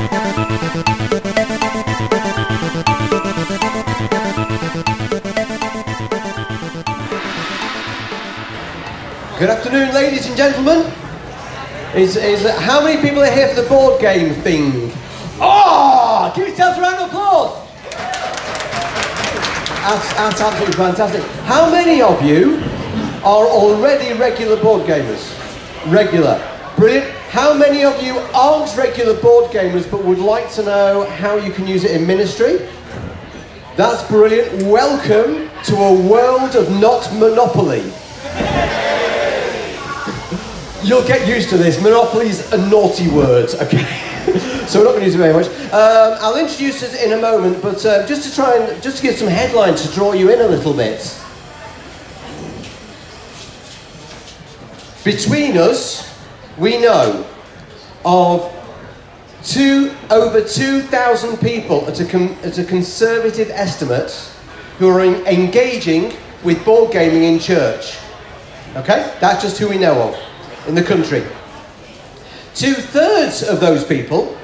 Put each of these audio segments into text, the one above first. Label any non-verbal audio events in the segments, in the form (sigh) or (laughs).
Good afternoon, ladies and gentlemen. Is, is how many people are here for the board game thing? Oh, give yourselves a round of applause. That's, that's absolutely fantastic. How many of you are already regular board gamers? Regular. Brilliant. How many of you aren't regular board gamers but would like to know how you can use it in ministry? That's brilliant. Welcome to a world of not Monopoly. You'll get used to this. Monopoly's a naughty word, okay? (laughs) so we're not going to use it very much. Um, I'll introduce it in a moment, but uh, just to try and just to give some headlines to draw you in a little bit. Between us, we know of two, over 2,000 people at a, at a conservative estimate who are en- engaging with board gaming in church. Okay? That's just who we know of in the country. Two thirds of those people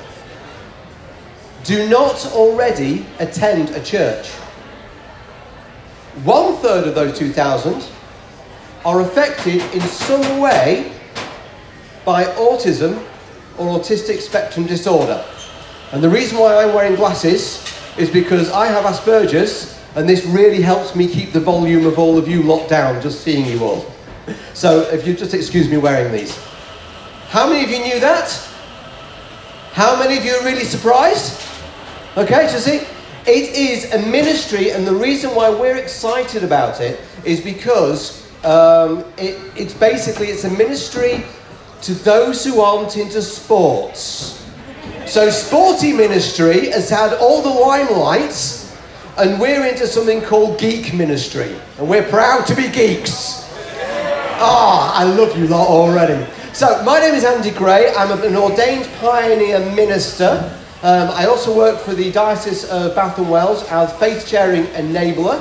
do not already attend a church. One third of those 2,000 are affected in some way by autism or autistic spectrum disorder. And the reason why I'm wearing glasses is because I have Asperger's, and this really helps me keep the volume of all of you locked down, just seeing you all. So if you just excuse me wearing these. How many of you knew that? How many of you are really surprised? Okay, so see, it is a ministry, and the reason why we're excited about it is because um, it, it's basically it's a ministry to those who aren't into sports. So sporty ministry has had all the limelight, and we're into something called geek ministry, and we're proud to be geeks. Ah, I love you lot already. So, my name is Andy Gray. I'm an ordained pioneer minister. Um, I also work for the Diocese of Bath and Wells as faith sharing enabler.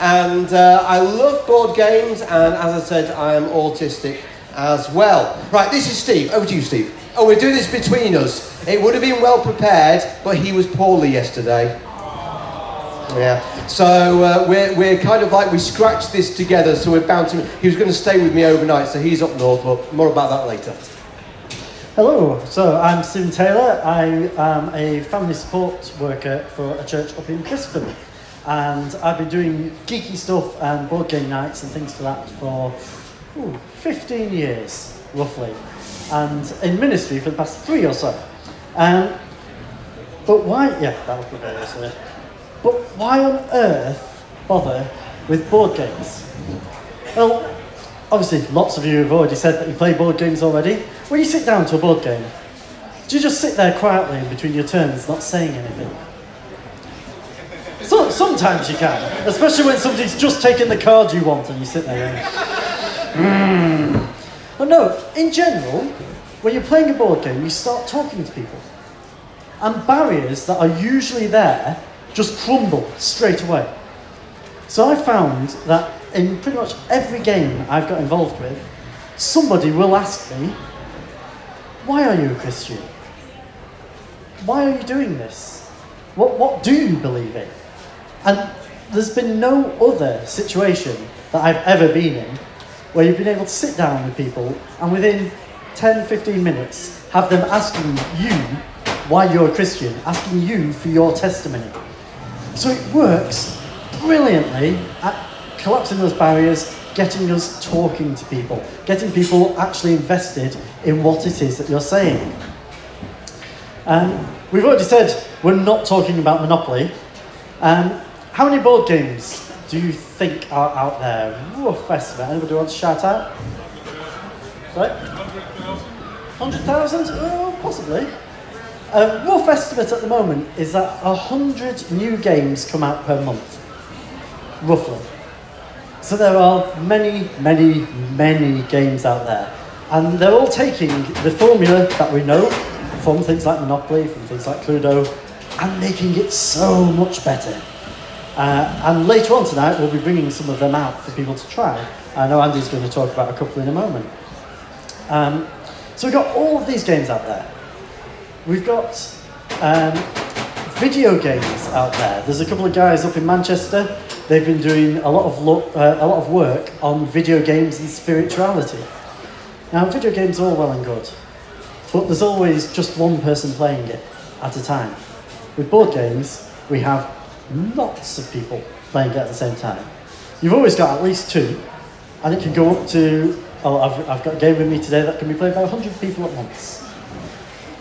And uh, I love board games, and as I said, I am autistic as well. Right, this is Steve. Over to you, Steve. Oh, we're doing this between us. It would have been well prepared, but he was poorly yesterday. Yeah. So uh, we're, we're kind of like, we scratched this together, so we're bouncing. He was going to stay with me overnight, so he's up north, but more about that later. Hello, so I'm Stephen Taylor. I am a family support worker for a church up in Brisbane. And I've been doing geeky stuff and board game nights and things for that for ooh, 15 years, roughly. And in ministry for the past three or so. Um, but why, yeah, that be very. But why on earth bother with board games? Well, obviously, lots of you have already said that you play board games already. When you sit down to a board game, do you just sit there quietly in between your turns, not saying anything? So, sometimes you can, especially when somebody's just taken the card you want and you sit there going, Mm. But no, in general, when you're playing a board game, you start talking to people. And barriers that are usually there just crumble straight away. So I found that in pretty much every game I've got involved with, somebody will ask me, Why are you a Christian? Why are you doing this? What, what do you believe in? And there's been no other situation that I've ever been in where you've been able to sit down with people and within 10, 15 minutes have them asking you why you're a Christian, asking you for your testimony. So it works brilliantly at collapsing those barriers, getting us talking to people, getting people actually invested in what it is that you're saying. Um, we've already said we're not talking about Monopoly. Um, how many board games do you think are out there? Rough estimate. Anybody want to shout out? Sorry? 100,000? Oh, possibly. A rough estimate at the moment is that 100 new games come out per month. Roughly. So there are many, many, many games out there. And they're all taking the formula that we know from things like Monopoly, from things like Cluedo, and making it so much better. Uh, and later on tonight, we'll be bringing some of them out for people to try. I know Andy's going to talk about a couple in a moment. Um, so we've got all of these games out there. We've got Um, video games out there. There's a couple of guys up in Manchester. They've been doing a lot of lo- uh, a lot of work on video games and spirituality. Now, video games are all well and good, but there's always just one person playing it at a time. With board games, we have lots of people playing at the same time. You've always got at least two, and it can go up to. Oh, I've, I've got a game with me today that can be played by 100 people at once.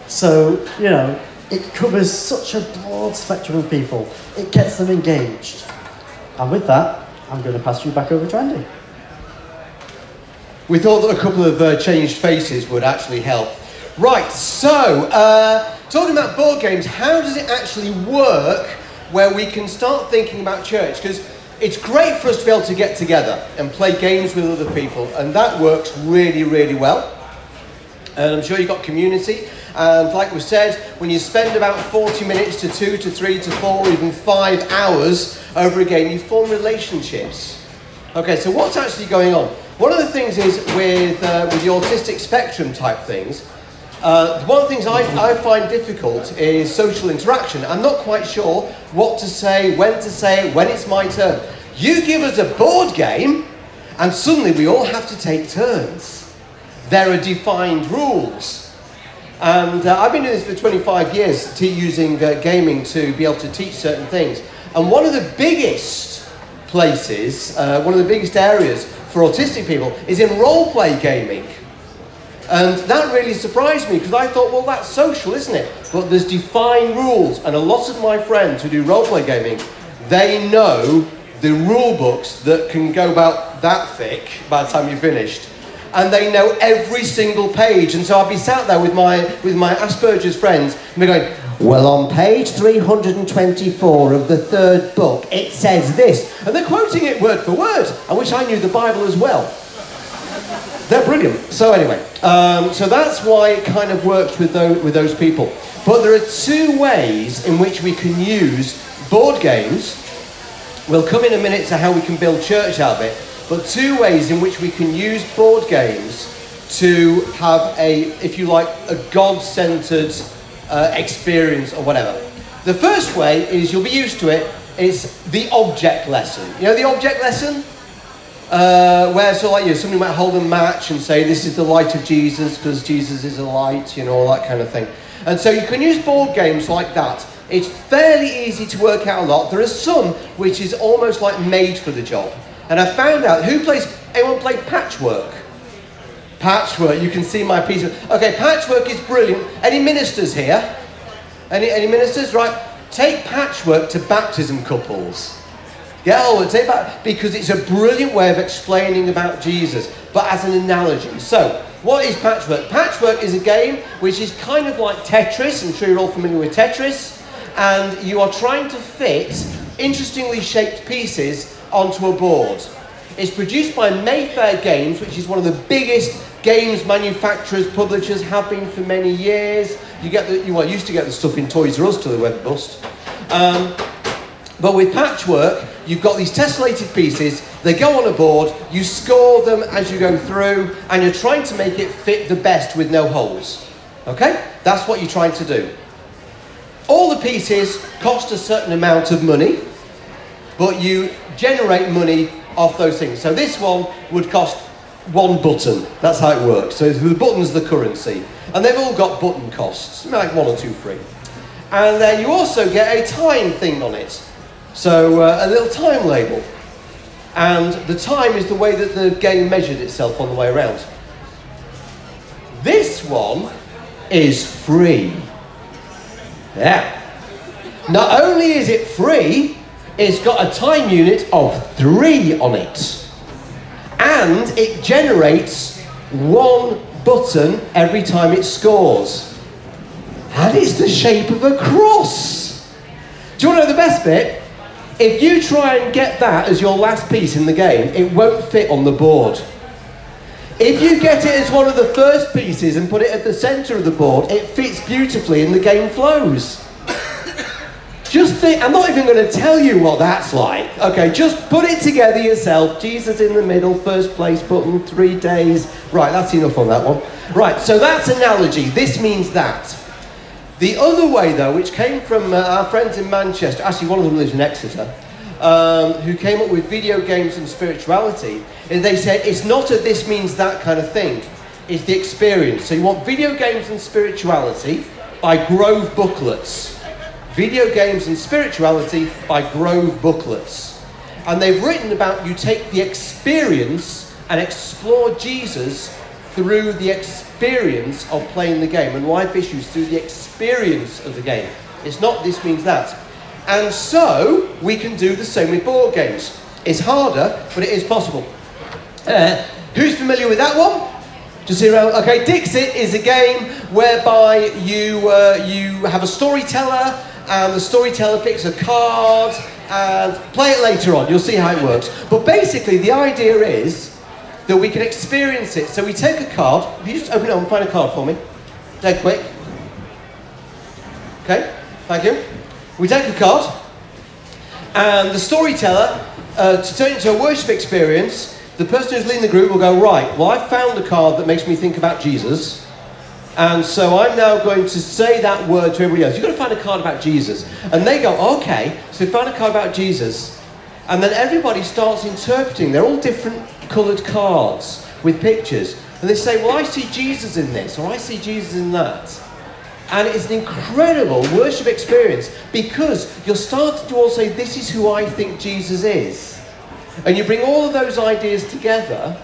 So, you know, it covers such a broad spectrum of people. It gets them engaged. And with that, I'm going to pass you back over to Andy. We thought that a couple of uh, changed faces would actually help. Right, so uh, talking about board games, how does it actually work where we can start thinking about church? Because it's great for us to be able to get together and play games with other people, and that works really, really well. And I'm sure you've got community. And like we said, when you spend about 40 minutes to two to three to four, even five hours over a game, you form relationships. Okay, so what's actually going on? One of the things is with, uh, with the autistic spectrum type things, uh, one of the things I, I find difficult is social interaction. I'm not quite sure what to say, when to say when it's my turn. You give us a board game, and suddenly we all have to take turns. There are defined rules. And uh, I've been doing this for 25 years, t- using uh, gaming to be able to teach certain things. And one of the biggest places, uh, one of the biggest areas for autistic people is in role play gaming. And that really surprised me because I thought, well, that's social, isn't it? But there's defined rules, and a lot of my friends who do role play gaming, they know the rule books that can go about that thick by the time you're finished. And they know every single page. And so I'll be sat there with my, with my Asperger's friends, and they're going, well, on page 324 of the third book, it says this. And they're quoting it word for word. I wish I knew the Bible as well. They're brilliant. So anyway, um, so that's why it kind of works with those, with those people. But there are two ways in which we can use board games. We'll come in a minute to how we can build church out of it. But two ways in which we can use board games to have a, if you like, a God-centered uh, experience or whatever. The first way is you'll be used to it. It's the object lesson. You know the object lesson? Uh, where so like you know, somebody might hold a match and say this is the light of Jesus because Jesus is a light, you know, all that kind of thing. And so you can use board games like that. It's fairly easy to work out a lot. There are some which is almost like made for the job. And I found out who plays. Anyone play patchwork? Patchwork. You can see my piece of. Okay, patchwork is brilliant. Any ministers here? Any any ministers? Right. Take patchwork to baptism couples. Get hold of it, take back, because it's a brilliant way of explaining about Jesus, but as an analogy. So, what is Patchwork? Patchwork is a game which is kind of like Tetris. I'm sure you're all familiar with Tetris. And you are trying to fit interestingly shaped pieces onto a board. It's produced by Mayfair Games, which is one of the biggest games manufacturers, publishers, have been for many years. You get the, you well, used to get the stuff in Toys R Us till they went bust. Um, but with patchwork, you've got these tessellated pieces, they go on a board, you score them as you go through, and you're trying to make it fit the best with no holes. Okay? That's what you're trying to do. All the pieces cost a certain amount of money, but you generate money off those things. So this one would cost one button. That's how it works. So the button's the currency. And they've all got button costs, like one or two free. And then you also get a time thing on it. So uh, a little time label. And the time is the way that the game measured itself on the way around. This one is free. Yeah. Not only is it free, it's got a time unit of three on it. And it generates one button every time it scores. And it's the shape of a cross. Do you want to know the best bit? If you try and get that as your last piece in the game, it won't fit on the board. If you get it as one of the first pieces and put it at the centre of the board, it fits beautifully and the game flows. Just think, I'm not even going to tell you what that's like. Okay, just put it together yourself. Jesus in the middle, first place button, three days. Right, that's enough on that one. Right, so that's analogy. This means that. The other way, though, which came from uh, our friends in Manchester, actually, one of them lives in Exeter, um, who came up with video games and spirituality, is they said it's not a this means that kind of thing, it's the experience. So you want video games and spirituality by Grove Booklets. Video games and spirituality by Grove Booklets. And they've written about you take the experience and explore Jesus through the experience of playing the game. And life issues through the experience of the game. It's not this means that. And so we can do the same with board games. It's harder, but it is possible. Uh, who's familiar with that one? Just around. Okay, Dixit is a game whereby you uh, you have a storyteller, and the storyteller picks a card and play it later on. You'll see how it works. But basically, the idea is that we can experience it. So we take a card. If you just open it up and find a card for me, dead quick. Okay, thank you. We take a card, and the storyteller, uh, to turn it into a worship experience, the person who's leading the group will go, right, well, I found a card that makes me think about Jesus. And so I'm now going to say that word to everybody else. You've got to find a card about Jesus. And they go, okay, so we found a card about Jesus. And then everybody starts interpreting. They're all different coloured cards with pictures. And they say, well, I see Jesus in this, or I see Jesus in that. And it's an incredible worship experience because you're starting to all say, this is who I think Jesus is. And you bring all of those ideas together.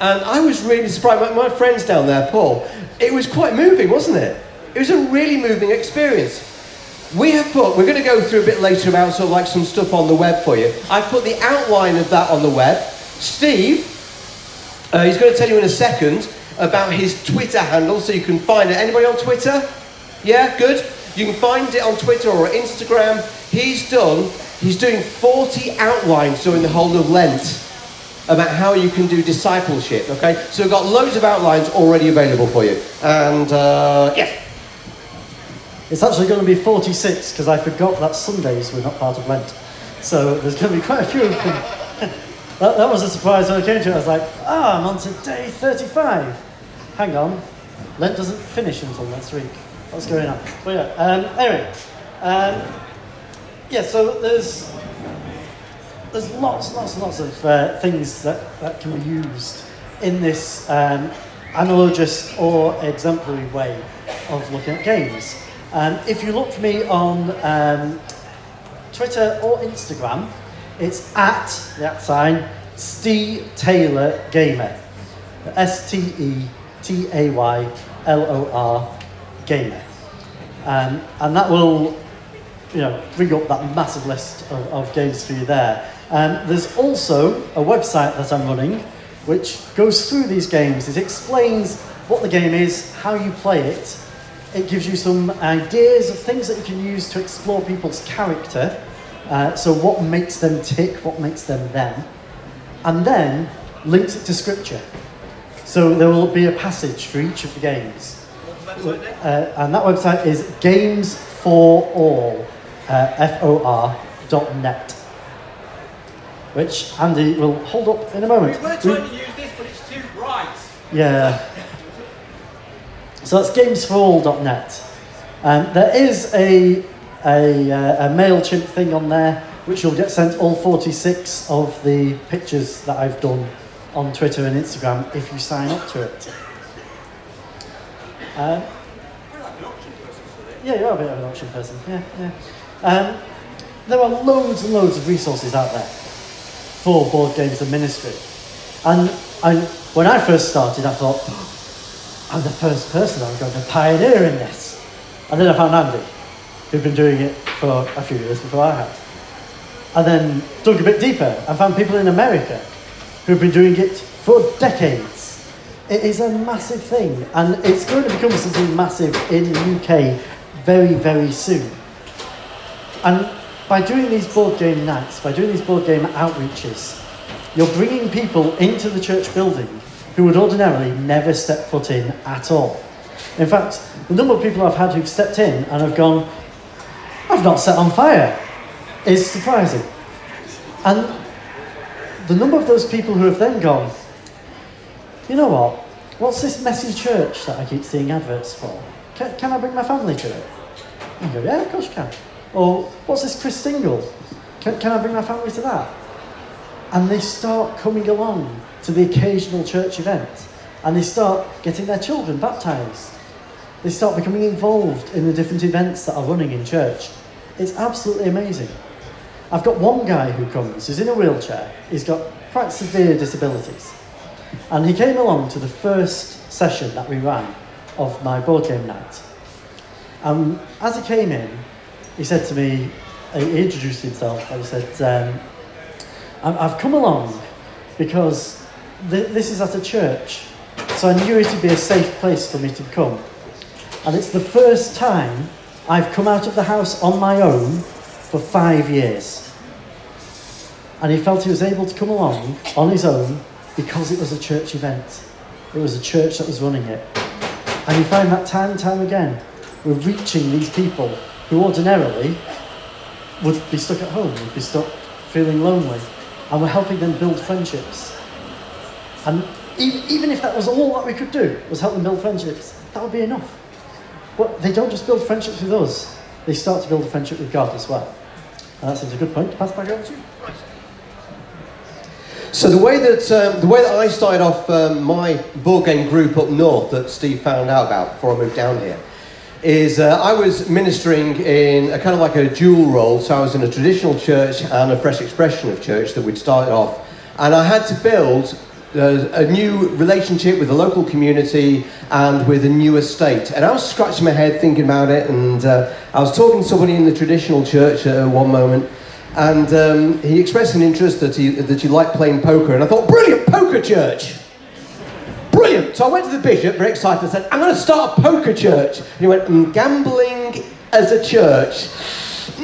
And I was really surprised. My, my friends down there, Paul, it was quite moving, wasn't it? It was a really moving experience. We have put, we're going to go through a bit later about sort of like some stuff on the web for you. I've put the outline of that on the web. Steve, uh, he's going to tell you in a second about his Twitter handle so you can find it. Anybody on Twitter? Yeah, good. You can find it on Twitter or Instagram. He's done, he's doing 40 outlines during the whole of Lent about how you can do discipleship, okay? So we've got loads of outlines already available for you. And, uh, yes. It's actually going to be 46 because I forgot that Sundays were not part of Lent. So there's going to be quite a few of them. (laughs) that, that was a surprise when I came to it. I was like, ah, I'm on to day 35. Hang on, Lent doesn't finish until next week. What's going on? But yeah, um, anyway. Um, yeah, so there's there's lots, lots, lots of uh, things that, that can be used in this um, analogous or exemplary way of looking at games. Um, if you look for me on um, Twitter or Instagram, it's at the at sign Steve Taylor Gamer. S T E T A Y L O R Gamer. Um, and that will you know, bring up that massive list of, of games for you there. Um, there's also a website that I'm running which goes through these games. It explains what the game is, how you play it. It gives you some ideas of things that you can use to explore people's character. Uh, so, what makes them tick, what makes them them. And then links it to scripture. So, there will be a passage for each of the games. Uh, and that website is Games for All, uh, F O R dot net which Andy will hold up in a moment. We were trying to use this, but it's too bright. Yeah. So that's gamesforall.net. Um, there is a, a, uh, a MailChimp thing on there, which you'll get sent all 46 of the pictures that I've done on Twitter and Instagram if you sign up to it. Um, yeah, you are a bit of an auction person. Yeah, yeah. Um, there are loads and loads of resources out there for board games and ministry. And I, when I first started, I thought, I'm the first person I'm going to pioneer in this. And then I found Andy, who'd been doing it for a few years before I had. And then dug a bit deeper and found people in America who've been doing it for decades. It is a massive thing, and it's going to become something massive in the UK very, very soon. And by doing these board game nights, by doing these board game outreaches, you're bringing people into the church building who would ordinarily never step foot in at all. In fact, the number of people I've had who've stepped in and have gone, I've not set on fire, is surprising. And the number of those people who have then gone, you know what? What's this messy church that I keep seeing adverts for? can, can I bring my family to it? And go, yeah, of course you can. Or what's this Christingle? Can, can I bring my family to that? And they start coming along to the occasional church event and they start getting their children baptized. They start becoming involved in the different events that are running in church. It's absolutely amazing. I've got one guy who comes, he's in a wheelchair, he's got quite severe disabilities. And he came along to the first session that we ran of my board game night. And as he came in, he said to me, he introduced himself and he said, um, I've come along because th- this is at a church, so I knew it would be a safe place for me to come. And it's the first time I've come out of the house on my own for five years. And he felt he was able to come along on his own because it was a church event. It was a church that was running it. And you find that time and time again, we're reaching these people who ordinarily would be stuck at home, would be stuck feeling lonely, and we're helping them build friendships. And even, if that was all that we could do, was help them build friendships, that would be enough. But they don't just build friendships with us, they start to build a friendship with God as well. And that seems a good point to pass back over to you. So the way that um, the way that I started off um, my board game group up north that Steve found out about before I moved down here is uh, I was ministering in a kind of like a dual role. So I was in a traditional church and a fresh expression of church that we'd started off, and I had to build a new relationship with the local community and with a new estate. And I was scratching my head thinking about it, and uh, I was talking to somebody in the traditional church at one moment, and um, he expressed an interest that he, that he liked playing poker. And I thought, brilliant, poker church! Brilliant! So I went to the bishop, very excited, and said, I'm going to start a poker church. And he went, mm, gambling as a church?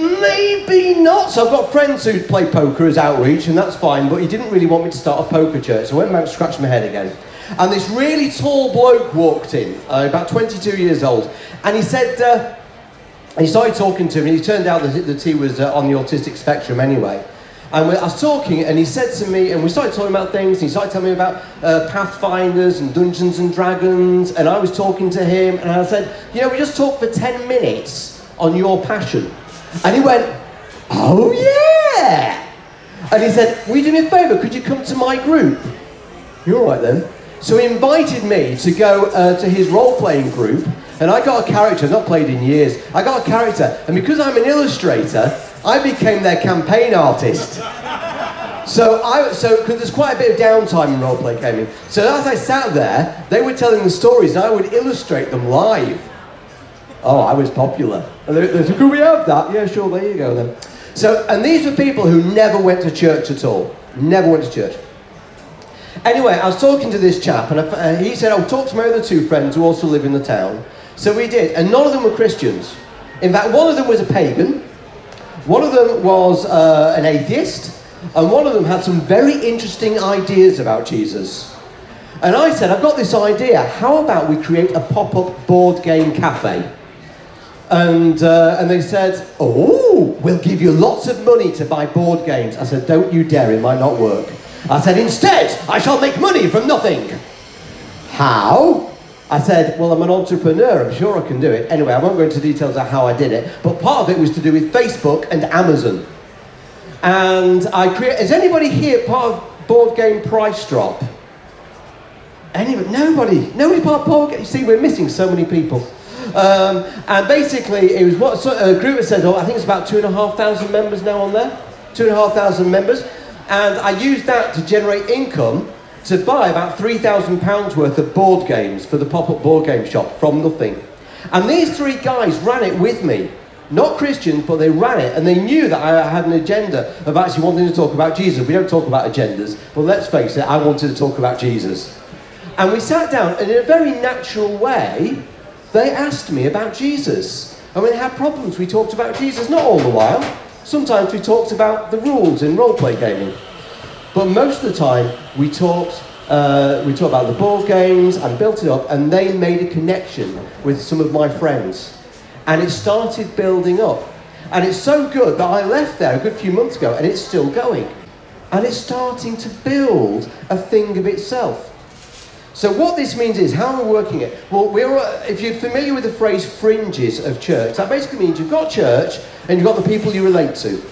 Maybe not. So I've got friends who play poker as outreach, and that's fine, but he didn't really want me to start a poker church. So I went back and scratched my head again. And this really tall bloke walked in, uh, about 22 years old, and he said, uh, he started talking to me, and he turned out that, that he was uh, on the autistic spectrum anyway. And I was talking, and he said to me, and we started talking about things, and he started telling me about uh, Pathfinders and Dungeons and Dragons, and I was talking to him, and I said, you know, we just talked for 10 minutes on your passion. And he went, oh yeah! And he said, will you do me a favour, could you come to my group? You're all right then. So he invited me to go uh, to his role-playing group, and I got a character, not played in years, I got a character, and because I'm an illustrator, I became their campaign artist. So I, so because there's quite a bit of downtime in roleplay gaming. So as I sat there, they were telling the stories, and I would illustrate them live. Oh, I was popular. Said, "Could we have that?" Yeah, sure. There you go then. So, and these were people who never went to church at all. Never went to church. Anyway, I was talking to this chap, and uh, he said, "Oh, talk to my other two friends who also live in the town." So we did, and none of them were Christians. In fact, one of them was a pagan, one of them was uh, an atheist, and one of them had some very interesting ideas about Jesus. And I said, I've got this idea. How about we create a pop-up board game cafe? And, uh, and they said, Oh, we'll give you lots of money to buy board games. I said, Don't you dare, it might not work. I said, Instead, I shall make money from nothing. How? I said, Well, I'm an entrepreneur, I'm sure I can do it. Anyway, I won't go into details of how I did it, but part of it was to do with Facebook and Amazon. And I create. Is anybody here part of board game price drop? Anybody? Nobody. Nobody part of board game. You see, we're missing so many people. Um, and basically, it was what a group that said, oh, I think it's about two and a half thousand members now on there. Two and a half thousand members. And I used that to generate income to buy about three thousand pounds worth of board games for the pop-up board game shop from nothing. And these three guys ran it with me. Not Christians, but they ran it, and they knew that I had an agenda of actually wanting to talk about Jesus. We don't talk about agendas, but let's face it, I wanted to talk about Jesus. And we sat down, and in a very natural way, they asked me about Jesus. And when they had problems, we talked about Jesus, not all the while. Sometimes we talked about the rules in role-play gaming. But most of the time, we talked, uh, we talked about the board games and built it up, and they made a connection with some of my friends. And it started building up. And it's so good that I left there a good few months ago, and it's still going. And it's starting to build a thing of itself. So what this means is, how are we working it? Well, we're, if you're familiar with the phrase fringes of church, that basically means you've got church and you've got the people you relate to.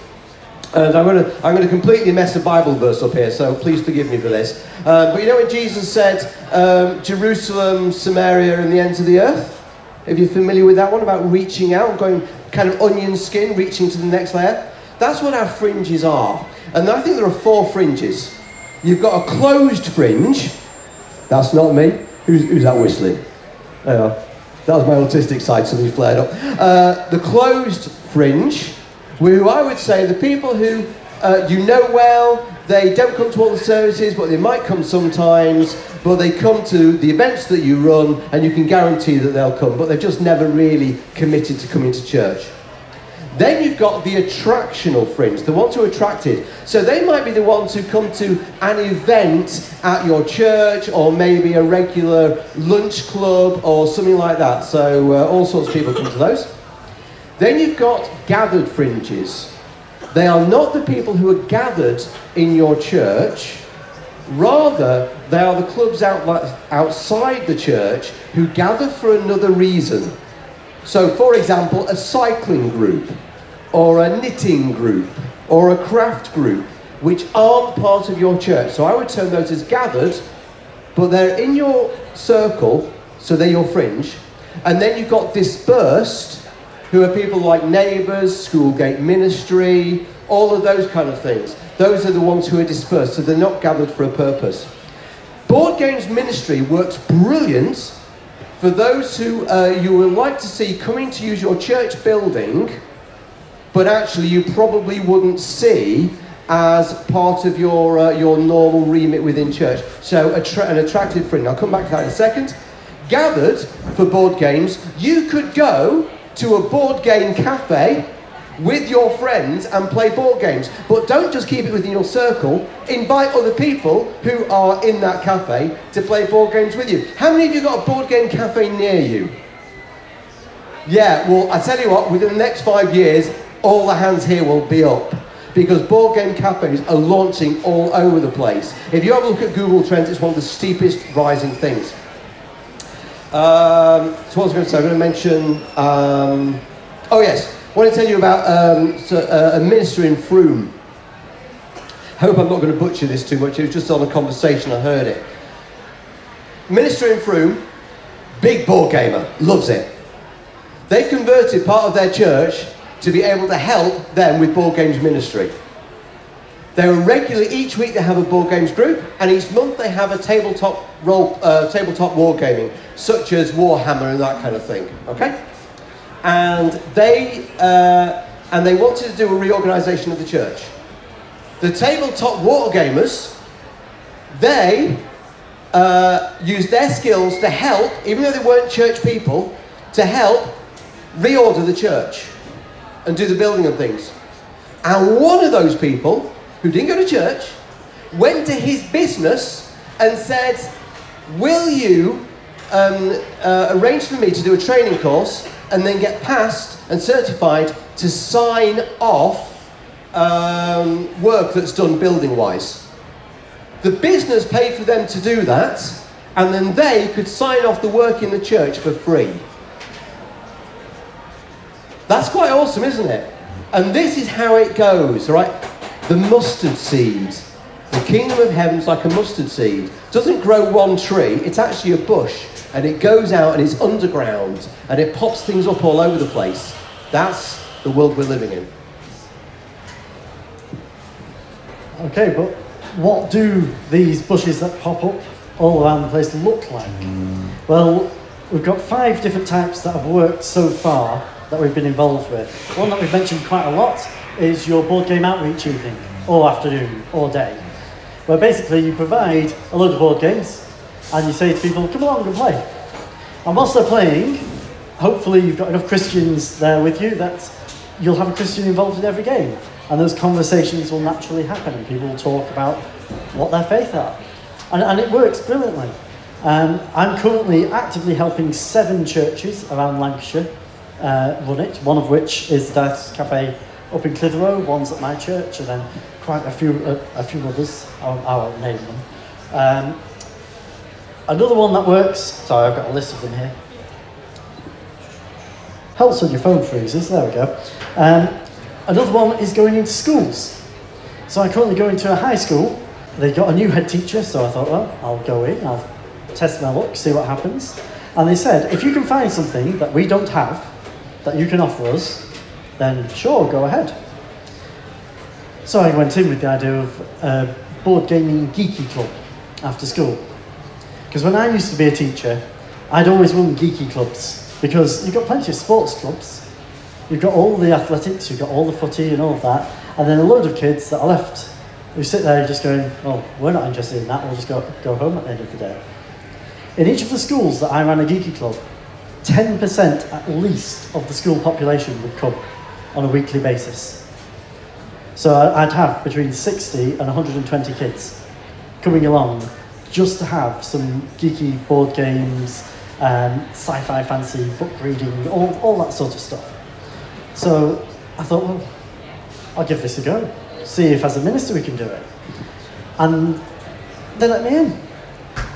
And I'm going to I'm going to completely mess a Bible verse up here, so please forgive me for this. Uh, but you know when Jesus said, um, Jerusalem, Samaria, and the ends of the earth? If you're familiar with that one about reaching out, going kind of onion skin, reaching to the next layer, that's what our fringes are. And I think there are four fringes. You've got a closed fringe. That's not me. Who's, who's that whistling? There. That was my autistic side suddenly flared up. Uh, the closed fringe who I would say the people who uh, you know well, they don't come to all the services, but they might come sometimes, but they come to the events that you run, and you can guarantee that they'll come, but they've just never really committed to coming to church. Then you've got the attractional fringe, the ones who are attracted. So they might be the ones who come to an event at your church or maybe a regular lunch club or something like that. So uh, all sorts of people come to those. Then you've got gathered fringes. They are not the people who are gathered in your church, rather, they are the clubs out, outside the church who gather for another reason. So, for example, a cycling group, or a knitting group, or a craft group, which aren't part of your church. So, I would term those as gathered, but they're in your circle, so they're your fringe. And then you've got dispersed, who are people like neighbours, schoolgate ministry, all of those kind of things. Those are the ones who are dispersed, so they're not gathered for a purpose. Board Games Ministry works brilliant for those who uh, you would like to see coming to use your church building, but actually you probably wouldn't see as part of your, uh, your normal remit within church. So attra- an attractive friend. I'll come back to that in a second. Gathered for board games, you could go to a board game cafe with your friends and play board games. But don't just keep it within your circle. Invite other people who are in that cafe to play board games with you. How many of you got a board game cafe near you? Yeah, well, I tell you what, within the next five years, all the hands here will be up. Because board game cafes are launching all over the place. If you have a look at Google Trends, it's one of the steepest rising things. Um, so what was I going to say? I'm going to mention. Um, oh yes, I want to tell you about um, so, uh, a minister in Frome. Hope I'm not going to butcher this too much. It was just on a conversation. I heard it. Minister in Frome, big board gamer, loves it. They've converted part of their church to be able to help them with board games ministry. They're regularly each week they have a board games group, and each month they have a tabletop role, uh, tabletop wargaming, such as Warhammer and that kind of thing. Okay, and they uh, and they wanted to do a reorganisation of the church. The tabletop wargamers, they uh, used their skills to help, even though they weren't church people, to help reorder the church and do the building of things. And one of those people who didn't go to church, went to his business and said, Will you um, uh, arrange for me to do a training course and then get passed and certified to sign off um, work that's done building wise? The business paid for them to do that, and then they could sign off the work in the church for free. That's quite awesome, isn't it? And this is how it goes, right? the mustard seed. The kingdom of heaven's like a mustard seed. It doesn't grow one tree, it's actually a bush. And it goes out and it's underground and it pops things up all over the place. That's the world we're living in. Okay, but what do these bushes that pop up all around the place look like? Well, we've got five different types that have worked so far that we've been involved with. One that we've mentioned quite a lot is your board game outreach evening, all afternoon, all day, where basically you provide a load of board games and you say to people, come along and play. And whilst they're playing, hopefully you've got enough Christians there with you that you'll have a Christian involved in every game. And those conversations will naturally happen and people will talk about what their faith are. And, and it works brilliantly. Um, I'm currently actively helping seven churches around Lancashire uh, run it, one of which is the Dice Cafe up in Clitheroe, one's at my church, and then quite a few, a, few others. I, I won't name them. Um, another one that works, sorry, I've got a list of them here. Helps when your phone freezes, there we go. Um, another one is going into schools. So I currently go into a high school. They got a new head teacher, so I thought, well, I'll go in, I'll test my luck, see what happens. And they said, if you can find something that we don't have, that you can offer us, then sure, go ahead. So I went in with the idea of a board gaming geeky club after school. Because when I used to be a teacher, I'd always run geeky clubs because you've got plenty of sports clubs. You've got all the athletics, you've got all the footy and all of that, and then a load of kids that are left who sit there just going, oh, we're not interested in that, we'll just go, go home at the end of the day. In each of the schools that I ran a geeky club, 10% at least of the school population would come on a weekly basis. So I'd have between 60 and 120 kids coming along just to have some geeky board games, um, sci-fi fancy, book reading, all, all that sort of stuff. So I thought, well, I'll give this a go. See if as a minister we can do it. And they let me in.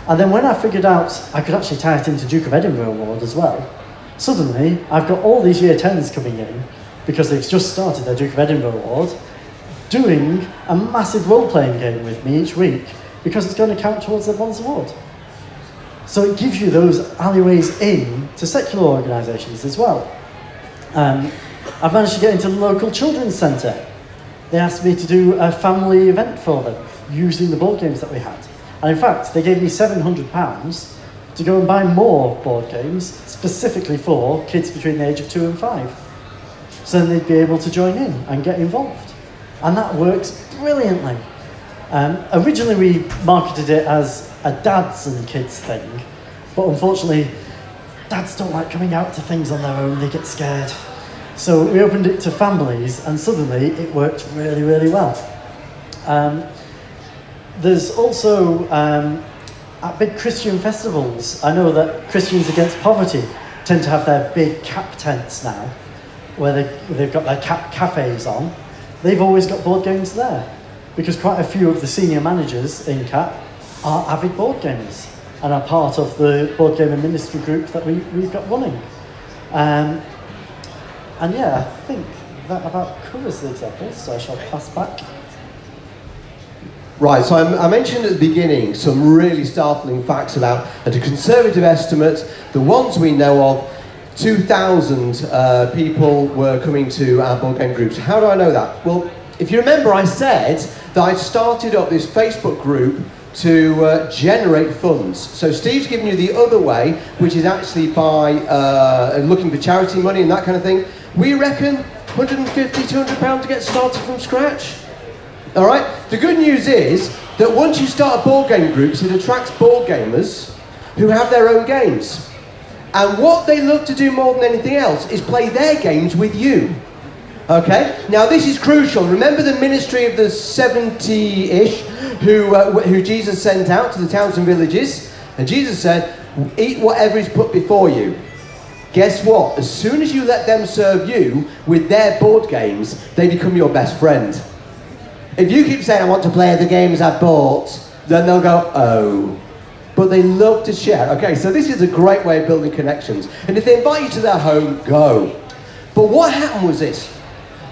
And then when I figured out I could actually tie it into Duke of Edinburgh Award as well, suddenly I've got all these year 10s coming in because they've just started their Duke of Edinburgh Award, doing a massive role playing game with me each week because it's going to count towards their Bronze Award. So it gives you those alleyways in to secular organisations as well. Um, I've managed to get into the local children's centre. They asked me to do a family event for them using the board games that we had. And in fact, they gave me £700 to go and buy more board games specifically for kids between the age of two and five. So then they'd be able to join in and get involved. And that works brilliantly. Um, originally, we marketed it as a dads and kids thing, but unfortunately, dads don't like coming out to things on their own, they get scared. So we opened it to families, and suddenly it worked really, really well. Um, there's also um, at big Christian festivals, I know that Christians Against Poverty tend to have their big CAP tents now, where they, they've got their CAP cafes on. They've always got board games there because quite a few of the senior managers in CAP are avid board gamers and are part of the board game and ministry group that we, we've got running. Um, and yeah, I think that about covers the examples, so I shall pass back. Right, so I, I mentioned at the beginning some really startling facts about, at a conservative estimate, the ones we know of, 2,000 uh, people were coming to our board game groups. How do I know that? Well, if you remember, I said that I started up this Facebook group to uh, generate funds. So Steve's given you the other way, which is actually by uh, looking for charity money and that kind of thing. We reckon 150, 200 pounds to get started from scratch. All right. The good news is that once you start a board game groups, it attracts board gamers who have their own games. And what they love to do more than anything else is play their games with you. Okay? Now, this is crucial. Remember the ministry of the 70 ish who, uh, who Jesus sent out to the towns and villages? And Jesus said, Eat whatever is put before you. Guess what? As soon as you let them serve you with their board games, they become your best friend. If you keep saying, I want to play the games I bought, then they'll go, oh. But they love to share. Okay, so this is a great way of building connections. And if they invite you to their home, go. But what happened was this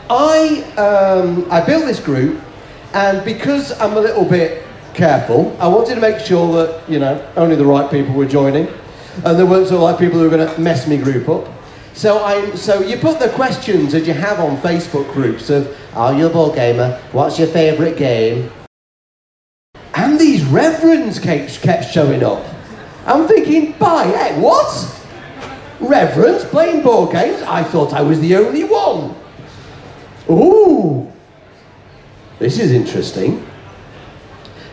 I, um, I built this group, and because I'm a little bit careful, I wanted to make sure that, you know, only the right people were joining. And there weren't sort of like people who were going to mess me group up. So I, so you put the questions that you have on Facebook groups of, are you a board gamer? What's your favourite game? And these reverends kept, kept showing up. I'm thinking, by heck, what? Reverends playing board games? I thought I was the only one. Ooh, this is interesting.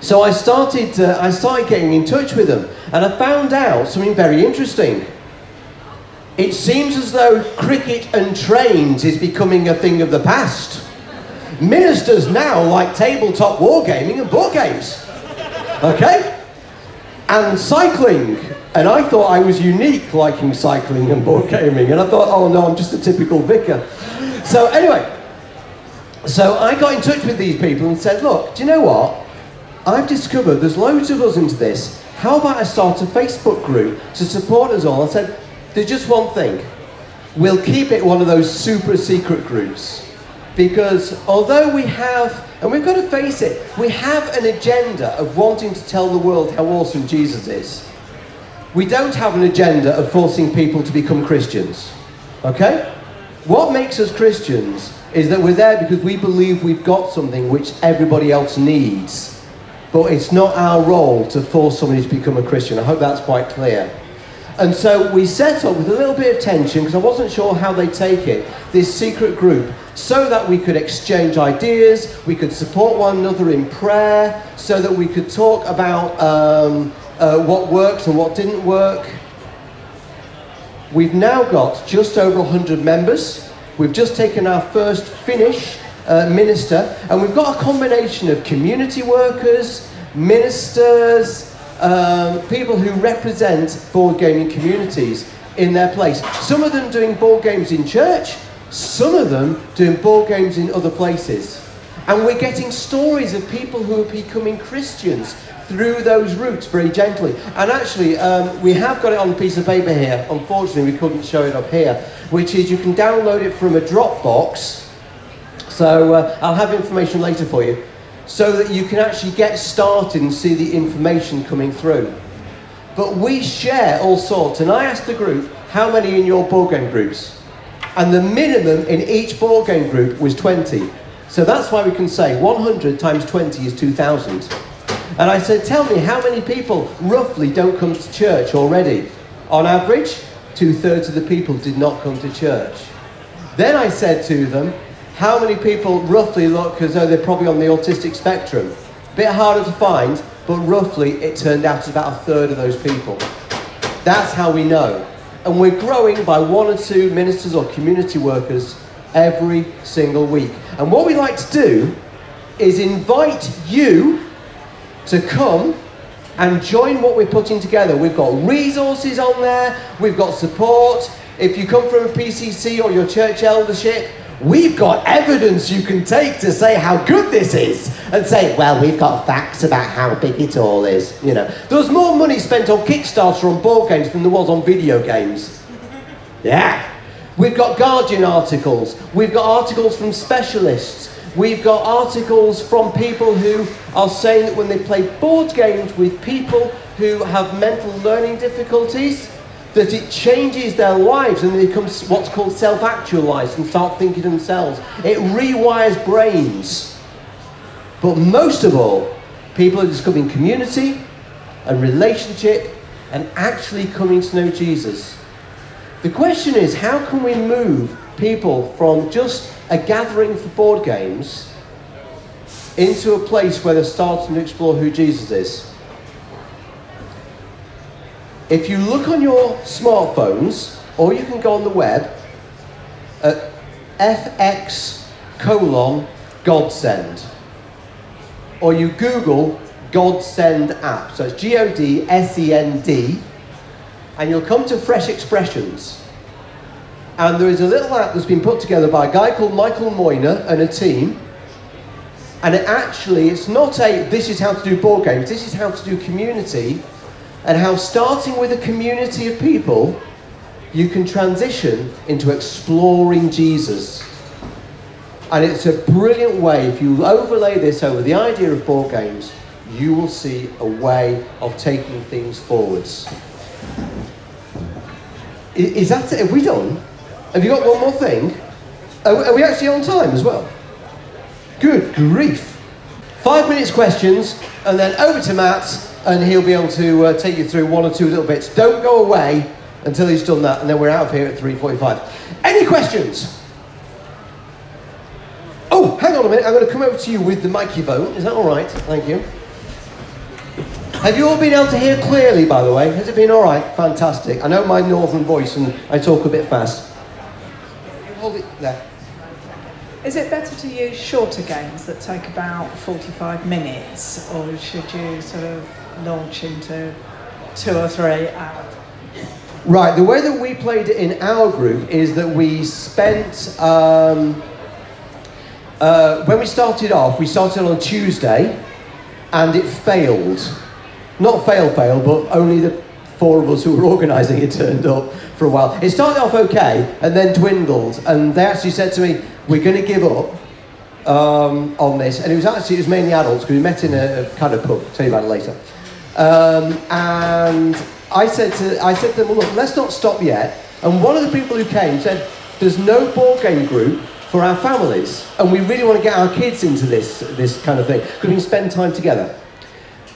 So I started, uh, I started getting in touch with them, and I found out something very interesting. It seems as though cricket and trains is becoming a thing of the past. Ministers now like tabletop wargaming and board games. Okay? And cycling. And I thought I was unique liking cycling and board gaming. And I thought, oh no, I'm just a typical vicar. So anyway, so I got in touch with these people and said, look, do you know what? I've discovered there's loads of us into this. how about I start a Facebook group to support us all? I said, there's just one thing. We'll keep it one of those super secret groups. Because although we have, and we've got to face it, we have an agenda of wanting to tell the world how awesome Jesus is. We don't have an agenda of forcing people to become Christians. Okay? What makes us Christians is that we're there because we believe we've got something which everybody else needs. But it's not our role to force somebody to become a Christian. I hope that's quite clear. And so we set up with a little bit of tension because I wasn't sure how they'd take it, this secret group, so that we could exchange ideas, we could support one another in prayer, so that we could talk about um, uh, what worked and what didn't work. We've now got just over 100 members. We've just taken our first Finnish uh, minister, and we've got a combination of community workers, ministers, um, people who represent board gaming communities in their place. Some of them doing board games in church, some of them doing board games in other places. And we're getting stories of people who are becoming Christians through those routes very gently. And actually, um, we have got it on a piece of paper here. Unfortunately, we couldn't show it up here, which is you can download it from a Dropbox. So uh, I'll have information later for you, so that you can actually get started and see the information coming through. But we share all sorts, and I asked the group, how many in your board game groups? And the minimum in each board game group was 20. So that's why we can say 100 times 20 is 2,000. And I said, Tell me, how many people roughly don't come to church already? On average, two thirds of the people did not come to church. Then I said to them, How many people roughly look as though they're probably on the autistic spectrum? Bit harder to find, but roughly it turned out about a third of those people. That's how we know. And we're growing by one or two ministers or community workers every single week. And what we like to do is invite you to come and join what we're putting together. We've got resources on there, we've got support. If you come from a PCC or your church eldership, we've got evidence you can take to say how good this is and say, well, we've got facts about how big it all is. You know, there was more money spent on Kickstarter on board games than there was on video games. Yeah. We've got Guardian articles, we've got articles from specialists, We've got articles from people who are saying that when they play board games with people who have mental learning difficulties, that it changes their lives and they become what's called self-actualized and start thinking themselves. It rewires brains. But most of all, people are discovering community and relationship and actually coming to know Jesus. The question is, how can we move people from just a gathering for board games into a place where they're starting to explore who Jesus is. If you look on your smartphones, or you can go on the web at fx colon godsend, or you Google Godsend app. So it's G O D S E N D, and you'll come to Fresh Expressions. And there is a little app that's been put together by a guy called Michael Moynagh and a team. And it actually, it's not a this is how to do board games, this is how to do community, and how starting with a community of people, you can transition into exploring Jesus. And it's a brilliant way, if you overlay this over the idea of board games, you will see a way of taking things forwards. Is that it? Have we done? Have you got one more thing? Are, we actually on time as well? Good grief. Five minutes questions, and then over to Matt, and he'll be able to uh, take you through one or two little bits. Don't go away until he's done that, and then we're out of here at 3.45. Any questions? Oh, hang on a minute. I'm going to come over to you with the microphone. Is that all right? Thank you. Have you all been able to hear clearly, by the way? Has it been all right? Fantastic. I know my northern voice and I talk a bit fast hold it there. Is it better to use shorter games that take about 45 minutes, or should you sort of launch into two or three hours? Right, the way that we played it in our group is that we spent, um, uh, when we started off, we started on Tuesday and it failed. Not fail, fail, but only the four of us who were organising it turned up for a while. It started off okay and then dwindled, and they actually said to me, "We're going to give up." Um, on this, and it was actually it was mainly adults because we met in a, a kind of pub. I'll tell you about it later. Um, and I said to I said to them, well, look, let's not stop yet. And one of the people who came said, "There's no board game group for our families, and we really want to get our kids into this this kind of thing because we can spend time together."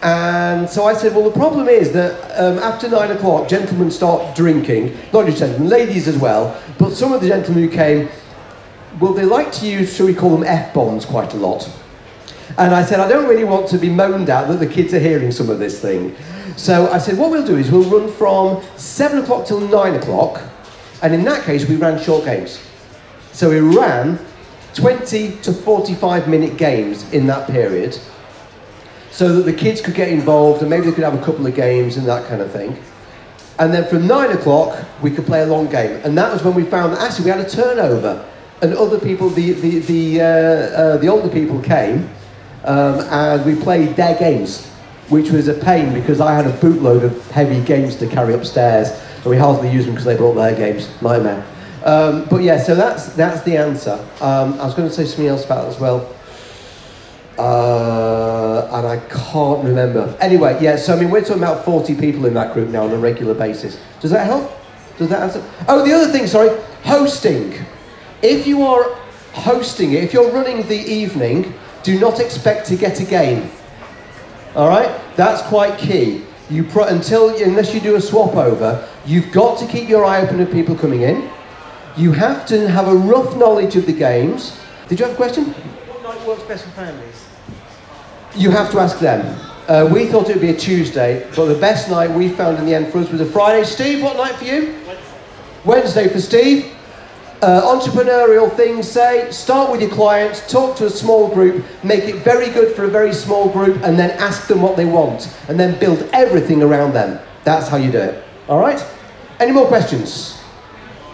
And so I said, well, the problem is that um, after nine o'clock, gentlemen start drinking, not just gentlemen, ladies as well. But some of the gentlemen who came, well, they like to use, shall we call them F bombs quite a lot. And I said, I don't really want to be moaned at that the kids are hearing some of this thing. So I said, what we'll do is we'll run from seven o'clock till nine o'clock. And in that case, we ran short games. So we ran 20 to 45 minute games in that period so that the kids could get involved and maybe they could have a couple of games and that kind of thing. And then from nine o'clock, we could play a long game. And that was when we found that actually we had a turnover. And other people, the, the, the, uh, uh, the older people came um, and we played their games, which was a pain because I had a bootload of heavy games to carry upstairs and we hardly used them because they brought their games. Nightmare. Um, but yeah, so that's, that's the answer. Um, I was going to say something else about that as well. Uh, and I can't remember. Anyway, yeah, so I mean, we're talking about 40 people in that group now on a regular basis. Does that help? Does that answer? Oh, the other thing, sorry, hosting. If you are hosting it, if you're running the evening, do not expect to get a game. All right? That's quite key. You pro- until unless you do a swap over, you've got to keep your eye open to people coming in. You have to have a rough knowledge of the games. Did you have a question? What night works best for families? You have to ask them. Uh, we thought it would be a Tuesday, but the best night we found in the end for us was a Friday. Steve, what night for you? Wednesday for Steve. Uh, entrepreneurial things say start with your clients, talk to a small group, make it very good for a very small group, and then ask them what they want, and then build everything around them. That's how you do it. All right? Any more questions?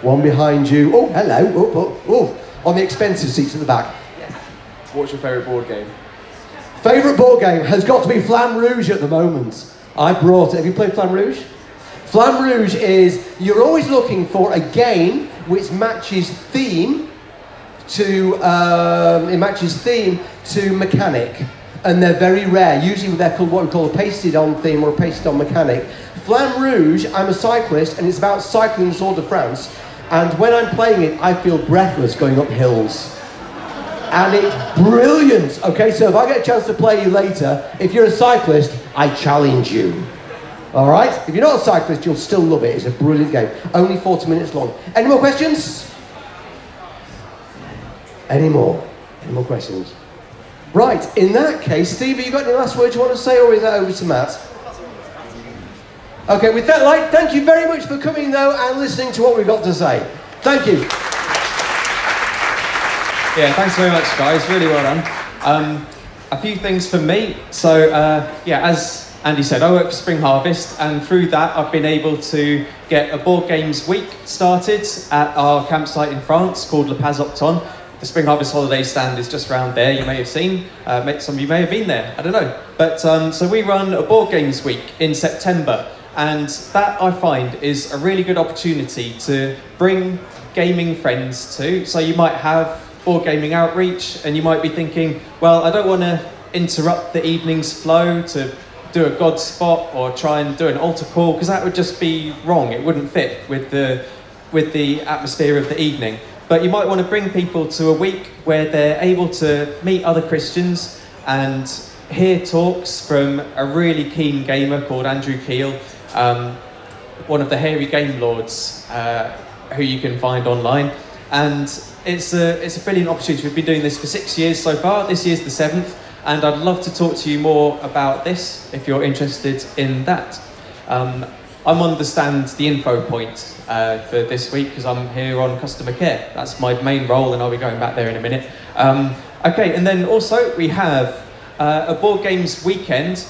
One behind you. Oh, hello. Oh, oh, oh. On the expensive seats at the back. What's your favourite board game? Favourite board game has got to be Flamme Rouge at the moment. I brought it. Have you played Flamme Rouge? Flamme Rouge is you're always looking for a game which matches theme to um, it matches theme to mechanic, and they're very rare. Usually they're called what we call a pasted on theme or a pasted on mechanic. Flamme Rouge, I'm a cyclist, and it's about cycling the Tour de France. And when I'm playing it, I feel breathless going up hills and it's brilliant. Okay, so if I get a chance to play you later, if you're a cyclist, I challenge you. All right? If you're not a cyclist, you'll still love it. It's a brilliant game. Only 40 minutes long. Any more questions? Any more? Any more questions? Right, in that case, Steve, have you got any last words you want to say, or is that over to Matt? Okay, with that light, thank you very much for coming, though, and listening to what we've got to say. Thank you. Yeah, thanks very much, guys. Really well done. Um, a few things for me. So, uh, yeah, as Andy said, I work for Spring Harvest, and through that, I've been able to get a board games week started at our campsite in France called Le Pas Opton. The Spring Harvest holiday stand is just around there. You may have seen. Uh, some of you may have been there. I don't know. But um, so we run a board games week in September, and that I find is a really good opportunity to bring gaming friends to. So you might have board gaming outreach, and you might be thinking, well, I don't want to interrupt the evening's flow to do a god spot or try and do an altar call because that would just be wrong. It wouldn't fit with the with the atmosphere of the evening. But you might want to bring people to a week where they're able to meet other Christians and hear talks from a really keen gamer called Andrew Keel, um, one of the hairy game lords uh, who you can find online. And it's a, it's a brilliant opportunity. We've been doing this for six years so far. This year's the seventh. And I'd love to talk to you more about this if you're interested in that. Um, I'm on the stand, the info point uh, for this week because I'm here on customer care. That's my main role, and I'll be going back there in a minute. Um, okay, and then also we have uh, a board games weekend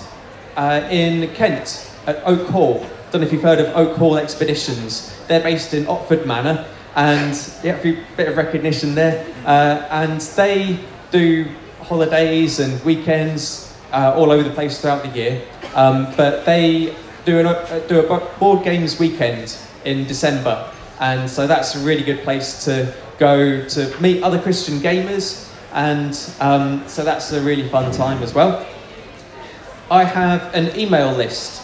uh, in Kent at Oak Hall. Don't know if you've heard of Oak Hall Expeditions. They're based in Otford Manor, and yeah, a bit of recognition there. Uh, and they do holidays and weekends uh, all over the place throughout the year. Um, but they do, an, uh, do a board games weekend in December, and so that's a really good place to go to meet other Christian gamers, and um, so that's a really fun time as well. I have an email list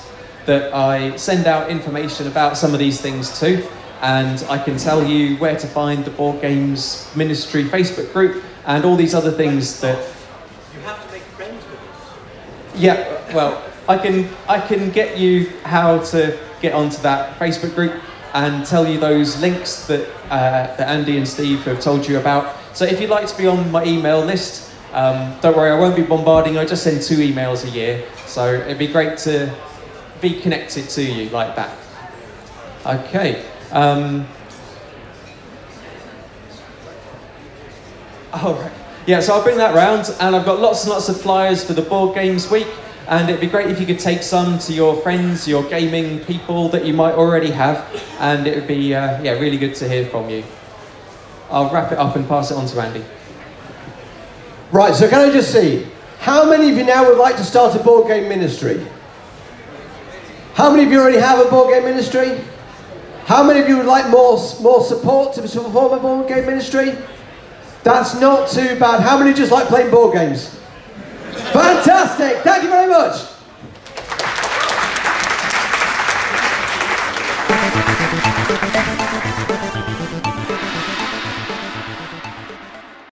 that I send out information about some of these things too, and I can tell you where to find the Board Games Ministry Facebook group and all these other things that. You have to make friends with us. Yeah, well, I can I can get you how to get onto that Facebook group and tell you those links that uh, that Andy and Steve have told you about. So if you'd like to be on my email list, um, don't worry, I won't be bombarding. I just send two emails a year, so it'd be great to be connected to you like that. Okay. Um, all right. Yeah, so I'll bring that round, and I've got lots and lots of flyers for the board games week. And it'd be great if you could take some to your friends, your gaming people that you might already have, and it would be uh, yeah really good to hear from you. I'll wrap it up and pass it on to Andy. Right, so can I just see how many of you now would like to start a board game ministry? How many of you already have a board game ministry? How many of you would like more, more support to perform a board game ministry? That's not too bad. How many just like playing board games? Fantastic! Thank you very much.